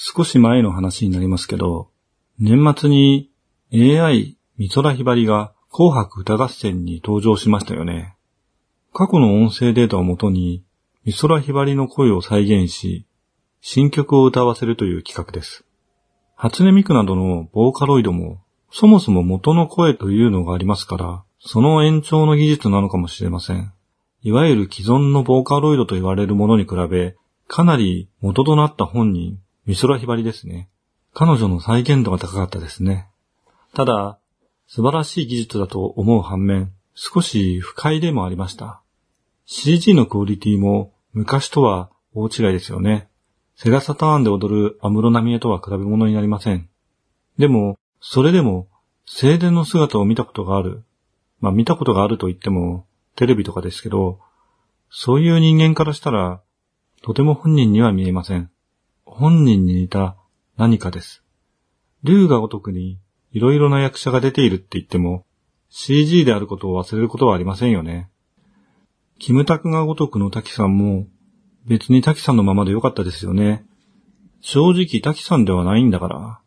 少し前の話になりますけど、年末に AI 美空ひばりが紅白歌合戦に登場しましたよね。過去の音声データをもとに美空ひばりの声を再現し、新曲を歌わせるという企画です。初音ミクなどのボーカロイドも、そもそも元の声というのがありますから、その延長の技術なのかもしれません。いわゆる既存のボーカロイドと言われるものに比べ、かなり元となった本人、美空ひばりですね。彼女の再現度が高かったですね。ただ、素晴らしい技術だと思う反面、少し不快でもありました。CG のクオリティも昔とは大違いですよね。セガサターンで踊る安室奈美恵とは比べ物になりません。でも、それでも、静電の姿を見たことがある。まあ見たことがあると言っても、テレビとかですけど、そういう人間からしたら、とても本人には見えません。本人に似た何かです。竜が如くに、いろいろな役者が出ているって言っても、CG であることを忘れることはありませんよね。キムタクが如くの滝さんも、別に滝さんのままでよかったですよね。正直滝さんではないんだから。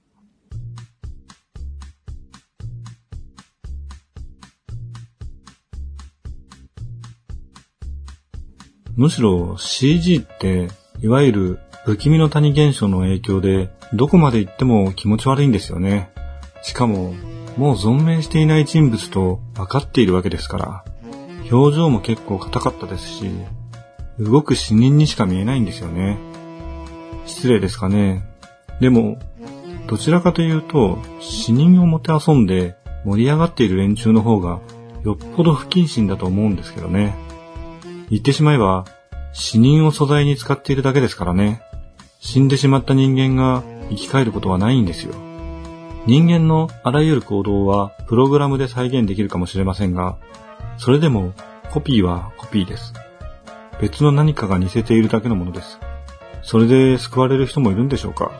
むしろ CG って、いわゆる不気味の谷現象の影響で、どこまで行っても気持ち悪いんですよね。しかも、もう存命していない人物と分かっているわけですから。表情も結構硬かったですし、動く死人にしか見えないんですよね。失礼ですかね。でも、どちらかというと、死人をもてあそんで盛り上がっている連中の方がよっぽど不謹慎だと思うんですけどね。言ってしまえば、死人を素材に使っているだけですからね。死んでしまった人間が生き返ることはないんですよ。人間のあらゆる行動はプログラムで再現できるかもしれませんが、それでもコピーはコピーです。別の何かが似せているだけのものです。それで救われる人もいるんでしょうか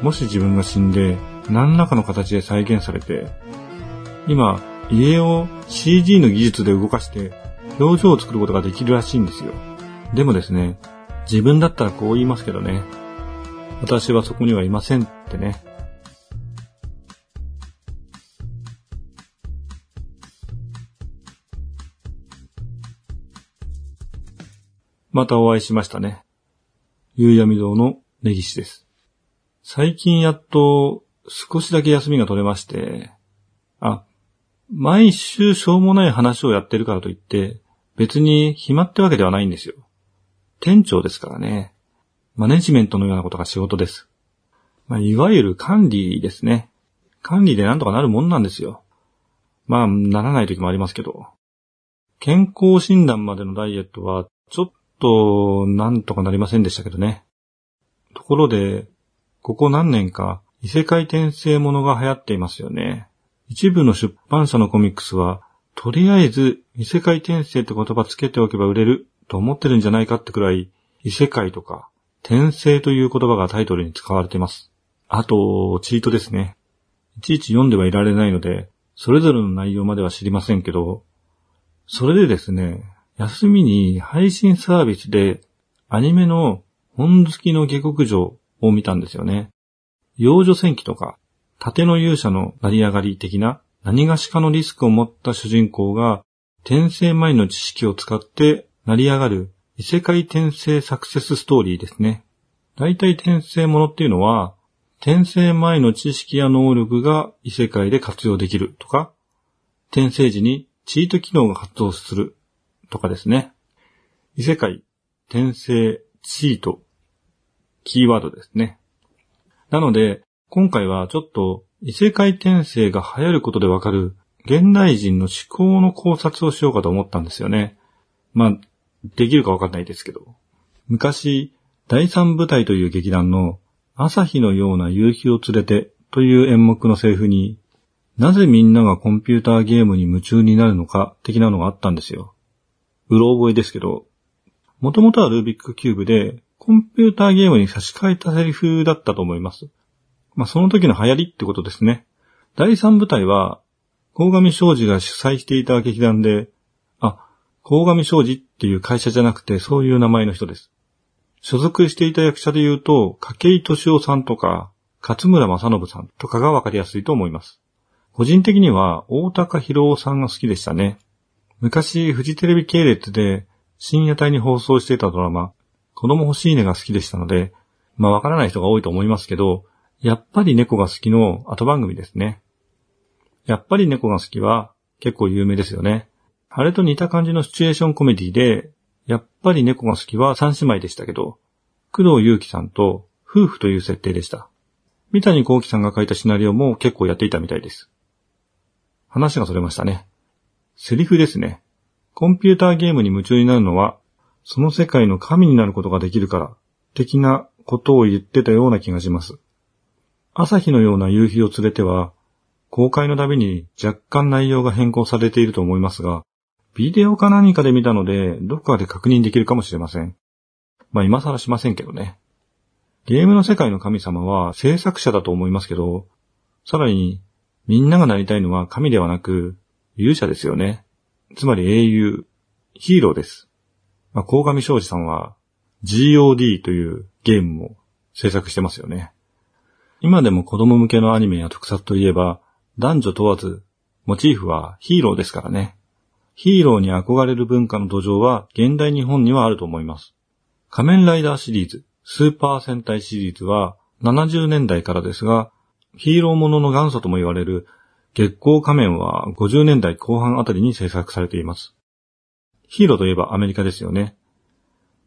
もし自分が死んで何らかの形で再現されて、今、家を CG の技術で動かして表情を作ることができるらしいんですよ。でもですね、自分だったらこう言いますけどね。私はそこにはいませんってね。またお会いしましたね。夕闇堂の根岸です。最近やっと少しだけ休みが取れまして、あ、毎週しょうもない話をやってるからといって、別に暇ってわけではないんですよ。店長ですからね。マネジメントのようなことが仕事です。まあ、いわゆる管理ですね。管理でなんとかなるもんなんですよ。まあ、ならない時もありますけど。健康診断までのダイエットは、ちょっと、なんとかなりませんでしたけどね。ところで、ここ何年か異世界転生ものが流行っていますよね。一部の出版社のコミックスは、とりあえず異世界転生って言葉つけておけば売れると思ってるんじゃないかってくらい、異世界とか、転生という言葉がタイトルに使われています。あと、チートですね。いちいち読んではいられないので、それぞれの内容までは知りませんけど、それでですね、休みに配信サービスでアニメの本好きの下克上を見たんですよね。幼女戦記とか、盾の勇者の成り上がり的な何がしかのリスクを持った主人公が転生前の知識を使って成り上がる異世界転生サクセスストーリーですね。大体転生ものっていうのは、転生前の知識や能力が異世界で活用できるとか、転生時にチート機能が発動するとかですね。異世界、転生、チート、キーワードですね。なので、今回はちょっと異世界転生が流行ることでわかる現代人の思考の考察をしようかと思ったんですよね。まあ、できるかわかんないですけど。昔、第三部隊という劇団の朝日のような夕日を連れてという演目のセリフに、なぜみんながコンピューターゲームに夢中になるのか的なのがあったんですよ。うろ覚えですけど、もともとはルービックキューブでコンピューターゲームに差し替えたセリフだったと思います。まあ、その時の流行りってことですね。第三部隊は、鴻上昌司が主催していた劇団で、鴻上昌司っていう会社じゃなくてそういう名前の人です。所属していた役者で言うと、筧敏夫さんとか、勝村正信さんとかがわかりやすいと思います。個人的には、大高博夫さんが好きでしたね。昔、フジテレビ系列で深夜帯に放送していたドラマ、子供欲しいねが好きでしたので、まあわからない人が多いと思いますけど、やっぱり猫が好きの後番組ですね。やっぱり猫が好きは結構有名ですよね。あれと似た感じのシチュエーションコメディで、やっぱり猫が好きは三姉妹でしたけど、工藤祐樹さんと夫婦という設定でした。三谷幸喜さんが書いたシナリオも結構やっていたみたいです。話がそれましたね。セリフですね。コンピューターゲームに夢中になるのは、その世界の神になることができるから、的なことを言ってたような気がします。朝日のような夕日を連れては、公開のたびに若干内容が変更されていると思いますが、ビデオか何かで見たので、どこかで確認できるかもしれません。まあ今更しませんけどね。ゲームの世界の神様は制作者だと思いますけど、さらにみんながなりたいのは神ではなく勇者ですよね。つまり英雄、ヒーローです。まあ、鴻上昌司さんは GOD というゲームも制作してますよね。今でも子供向けのアニメや特撮といえば男女問わずモチーフはヒーローですからね。ヒーローに憧れる文化の土壌は現代日本にはあると思います。仮面ライダーシリーズ、スーパー戦隊シリーズは70年代からですが、ヒーローものの元祖とも言われる月光仮面は50年代後半あたりに制作されています。ヒーローといえばアメリカですよね。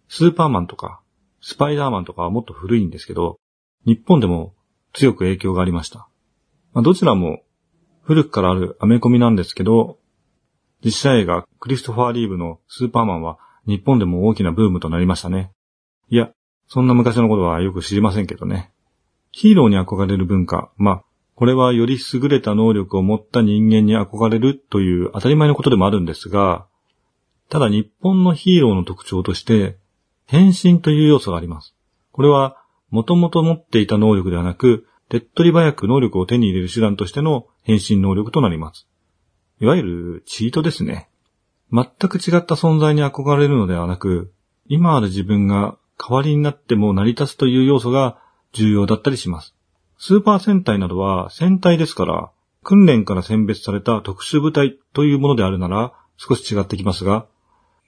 スーパーマンとか、スパイダーマンとかはもっと古いんですけど、日本でも強く影響がありました。まあ、どちらも古くからあるアメコミなんですけど、実写映画クリストファー・リーブのスーパーマンは日本でも大きなブームとなりましたね。いや、そんな昔のことはよく知りませんけどね。ヒーローに憧れる文化。まあ、これはより優れた能力を持った人間に憧れるという当たり前のことでもあるんですが、ただ日本のヒーローの特徴として、変身という要素があります。これは、もともと持っていた能力ではなく、手っ取り早く能力を手に入れる手段としての変身能力となります。いわゆるチートですね。全く違った存在に憧れるのではなく、今ある自分が代わりになっても成り立つという要素が重要だったりします。スーパー戦隊などは戦隊ですから、訓練から選別された特殊部隊というものであるなら少し違ってきますが、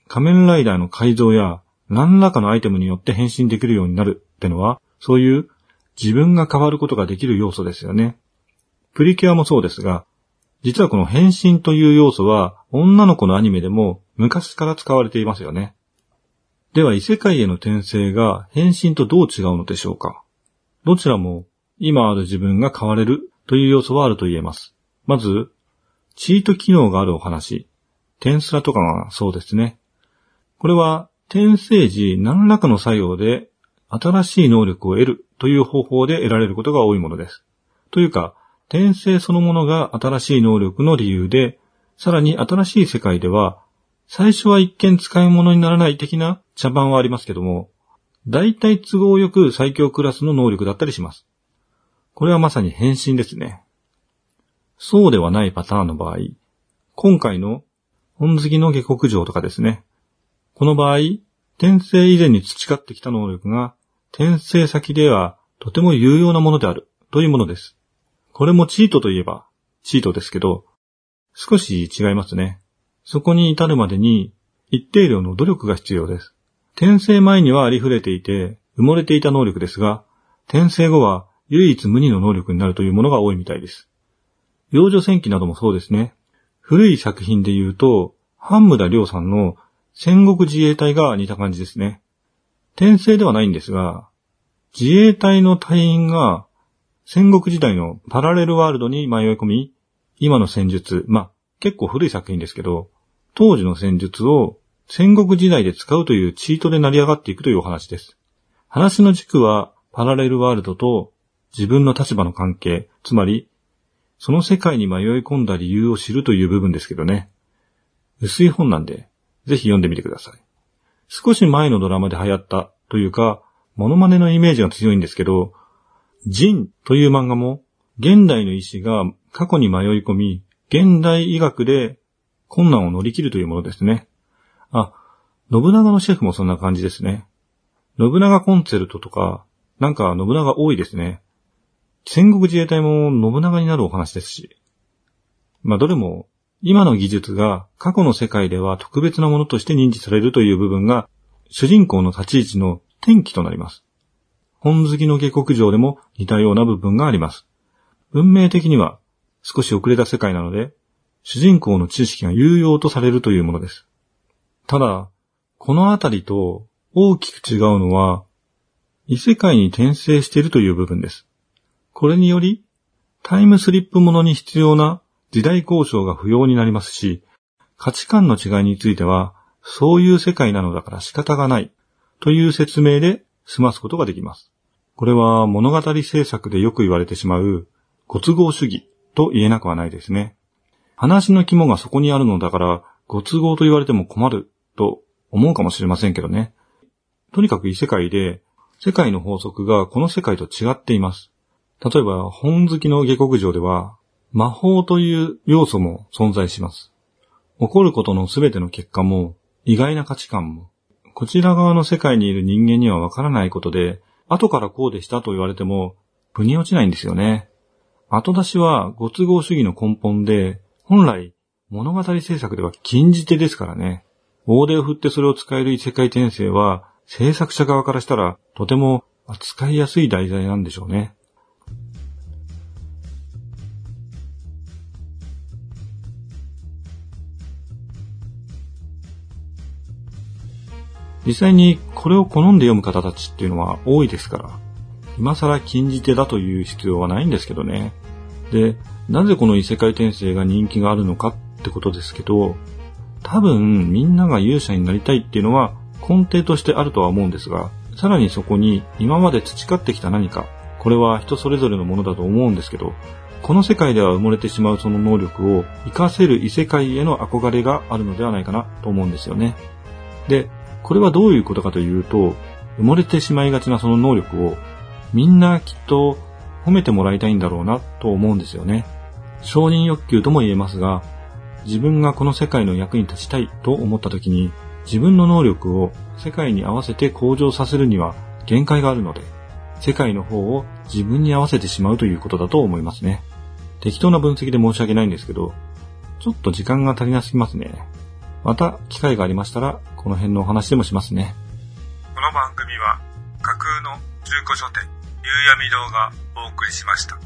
仮面ライダーの改造や何らかのアイテムによって変身できるようになるってのは、そういう自分が変わることができる要素ですよね。プリキュアもそうですが、実はこの変身という要素は女の子のアニメでも昔から使われていますよね。では異世界への転生が変身とどう違うのでしょうか？どちらも今ある自分が変われるという要素はあると言えます。まず、チート機能があるお話。転スラとかがそうですね。これは転生時何らかの作用で新しい能力を得るという方法で得られることが多いものです。というか、転生そのものが新しい能力の理由で、さらに新しい世界では、最初は一見使い物にならない的な茶番はありますけども、大体都合よく最強クラスの能力だったりします。これはまさに変身ですね。そうではないパターンの場合、今回の本好きの下克上とかですね。この場合、転生以前に培ってきた能力が転生先ではとても有用なものであるというものです。これもチートといえば、チートですけど、少し違いますね。そこに至るまでに、一定量の努力が必要です。転生前にはありふれていて、埋もれていた能力ですが、転生後は唯一無二の能力になるというものが多いみたいです。幼女戦記などもそうですね。古い作品で言うと、半村良さんの戦国自衛隊が似た感じですね。転生ではないんですが、自衛隊の隊員が戦国時代のパラレルワールドに迷い込み、今の戦術、まあ、結構古い作品ですけど、当時の戦術を戦国時代で使うというチートで成り上がっていくというお話です。話の軸はパラレルワールドと自分の立場の関係、つまり、その世界に迷い込んだ理由を知るという部分ですけどね。薄い本なんで、ぜひ読んでみてください。少し前のドラマで流行ったというか、モノマネのイメージが強いんですけど、ジンという漫画も、現代の医師が過去に迷い込み、現代医学で困難を乗り切るというものですね。あ、信長のシェフもそんな感じですね。信長コンセルトとか、なんか信長多いですね。戦国自衛隊も信長になるお話ですし。まあどれも今の技術が過去の世界では特別なものとして認知されるという部分が主人公の立ち位置の転機となります。本好きの下克上でも似たような部分があります。文明的には少し遅れた世界なので、主人公の知識が有用とされるというものです。ただ、このあたりと大きく違うのは、異世界に転生しているという部分です。これにより、タイムスリップものに必要な時代交渉が不要になりますし、価値観の違いについては、そういう世界なのだから仕方がないという説明で済ますことができます。これは物語制作でよく言われてしまう、ご都合主義と言えなくはないですね。話の肝がそこにあるのだから、ご都合と言われても困ると思うかもしれませんけどね。とにかく異世界で、世界の法則がこの世界と違っています。例えば、本好きの下克上では、魔法という要素も存在します。起こることのすべての結果も、意外な価値観も、こちら側の世界にいる人間にはわからないことで、後からこうでしたと言われても、腑に落ちないんですよね。後出しはご都合主義の根本で、本来物語制作では禁じ手ですからね。大手を振ってそれを使える異世界転生は、制作者側からしたらとても扱いやすい題材なんでしょうね。実際にこれを好んで読む方たちっていうのは多いですから、今更禁じ手だという必要はないんですけどね。で、なぜこの異世界転生が人気があるのかってことですけど、多分みんなが勇者になりたいっていうのは根底としてあるとは思うんですが、さらにそこに今まで培ってきた何か、これは人それぞれのものだと思うんですけど、この世界では埋もれてしまうその能力を活かせる異世界への憧れがあるのではないかなと思うんですよね。で、これはどういうことかというと、埋もれてしまいがちなその能力をみんなきっと褒めてもらいたいんだろうなと思うんですよね。承認欲求とも言えますが、自分がこの世界の役に立ちたいと思った時に、自分の能力を世界に合わせて向上させるには限界があるので、世界の方を自分に合わせてしまうということだと思いますね。適当な分析で申し訳ないんですけど、ちょっと時間が足りなすぎますね。また機会がありましたら、この辺のお話でもしますね。この番組は架空の中古書店、夕闇堂がお送りしました。